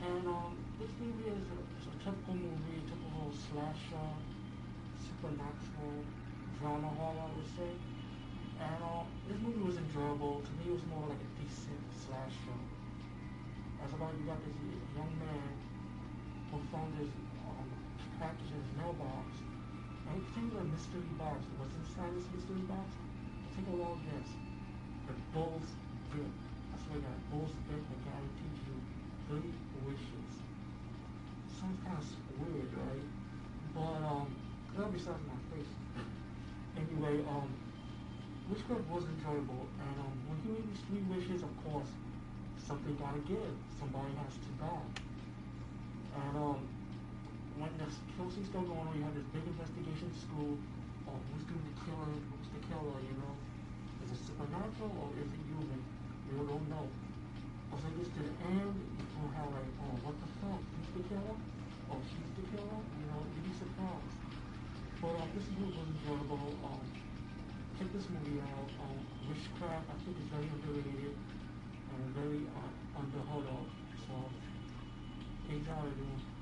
And um, this movie is a, a typical movie, typical little slasher, supernatural, drama horror, I would say. And uh, this movie was enjoyable. To me, it was more like a decent slasher. As about you got this young man who found his um, package in his mailbox, and he contained a mystery box. What's inside this mystery box? Take a long guess. The bull's dick. Dick will guarantee you three wishes. Sounds kind of weird, right? But um, that besides my face. Anyway, um, Wishcraft was enjoyable, and um, when you make these three wishes, of course, something gotta give. Somebody has to die. And um, when the kill still going on, you have this big investigation school. Oh, who's doing the killing? Who's the killer? You know, is it supernatural or is it human? You don't know. Once it gets to the end, you will have like, oh, what the fuck? He's the killer? Oh, she's the killer? You know, you'd be surprised. But um, this movie was enjoyable. Um, check this movie out. Um, Wishcraft, I think it's very underrated and very uh, underheard of. So, enjoy it.